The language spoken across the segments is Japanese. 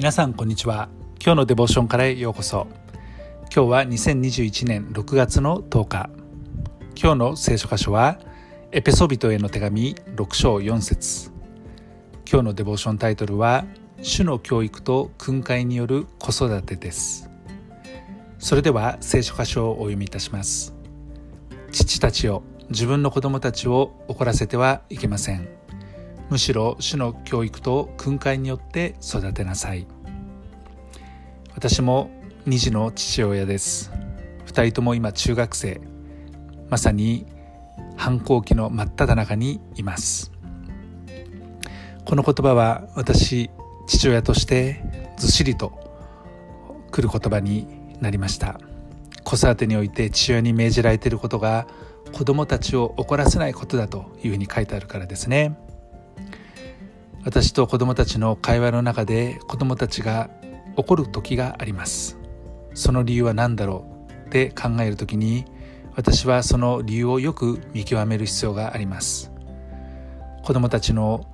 皆さんこんにちは。今日のデボーションからへようこそ。今日は2021年6月の10日。今日の聖書箇所はエペソビトへの手紙6章4節。今日のデボーションタイトルは主の教育と訓戒による子育てです。それでは聖書箇所をお読みいたします。父たちよ自分の子供たちを怒らせてはいけません。むしろ主の教育と訓戒によって育てなさい。私も2児の父親です。2人とも今中学生。まさに反抗期の真っ只中にいます。この言葉は私父親としてずっしりと来る言葉になりました。子育てにおいて父親に命じられていることが子供たちを怒らせないことだというふうに書いてあるからですね。私と子供たちの会話の中で子供たちが怒る時があります。その理由は何だろうって考える時に私はその理由をよく見極める必要があります。子供たちの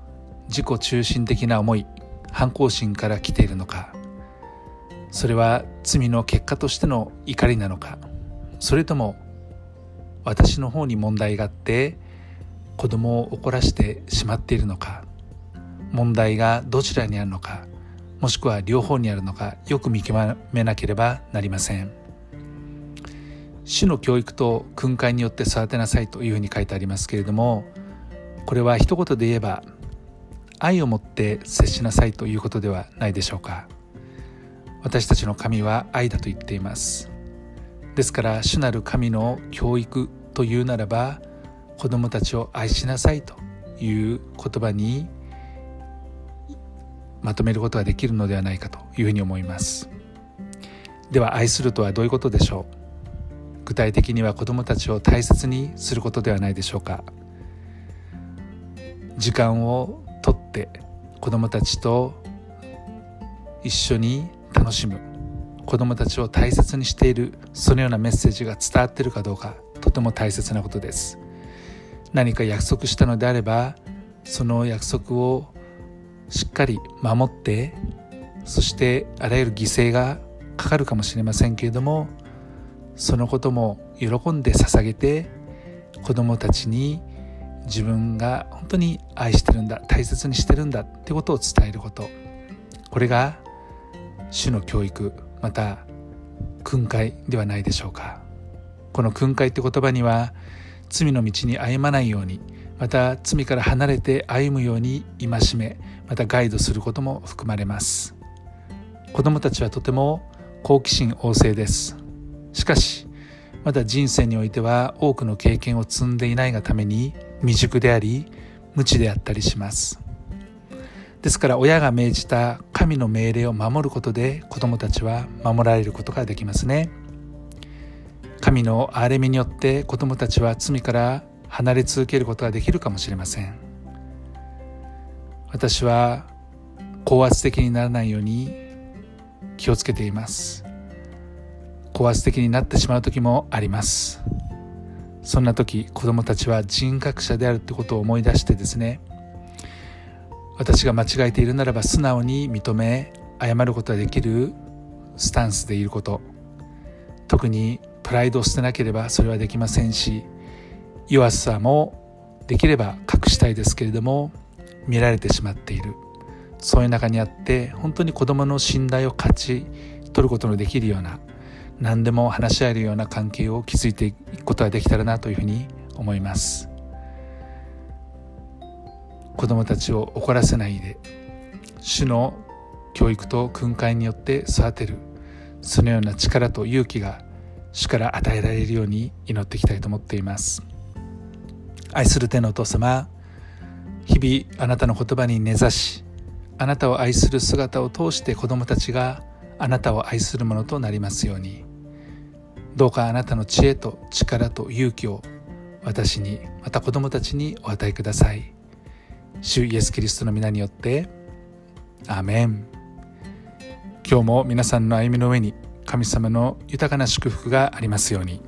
自己中心的な思い反抗心から来ているのか。それは罪の結果としての怒りなのか。それとも私の方に問題があって子供を怒らせてしまっているのか。問題がどちらにあるのか。もしくは両方にあるのかよく見極めなければなりません。主の教育と訓戒によって育てなさいというふうに書いてありますけれどもこれは一言で言えば愛を持って接しなさいということではないでしょうか。私たちの神は愛だと言っています。ですから主なる神の教育というならば子供たちを愛しなさいという言葉にまとめることができるのではないかというふうに思います。では愛するとはどういうことでしょう？具体的には子どもたちを大切にすることではないでしょうか？時間をとって子どもたちと一緒に楽しむ。子どもたちを大切にしているそのようなメッセージが伝わっているかどうかとても大切なことです。何か約束したのであればその約束をしっかり守ってそしてあらゆる犠牲がかかるかもしれませんけれどもそのことも喜んで捧げて子どもたちに自分が本当に愛してるんだ大切にしてるんだってことを伝えること。これが主の教育また訓戒ではないでしょうか。この訓戒って言葉には罪の道に歩まないようにまた罪から離れて歩むように戒めまたガイドすることも含まれます。子どもたちはとても好奇心旺盛です。しかしまだ人生においては多くの経験を積んでいないがために未熟であり無知であったりします。ですから親が命じた神の命令を守ることで子どもたちは守られることができますね。神の憐れみによって子どもたちは罪から離れ続けることができるかもしれません。私は高圧的にならないように気をつけています。高圧的になってしまう時もあります。そんな時子供たちは人格者であるってことを思い出してですね私が間違えているならば素直に認め謝ることができるスタンスでいること。特にプライドを捨てなければそれはできませんし弱さもできれば隠したいですけれども見られてしまっている。そういう中にあって本当に子どもの信頼を勝ち取ることのできるような何でも話し合えるような関係を築いていくことができたらなというふうに思います。子どもたちを怒らせないで主の教育と訓戒によって育てるそのような力と勇気が主から与えられるように祈っていきたいと思っています。愛する天のお父様日々あなたの言葉に根ざしあなたを愛する姿を通して子どもたちがあなたを愛するものとなりますように。どうかあなたの知恵と力と勇気を私にまた子どもたちにお与えください。主イエス・キリストの皆によってアメン。今日も皆さんの歩みの上に神様の豊かな祝福がありますように。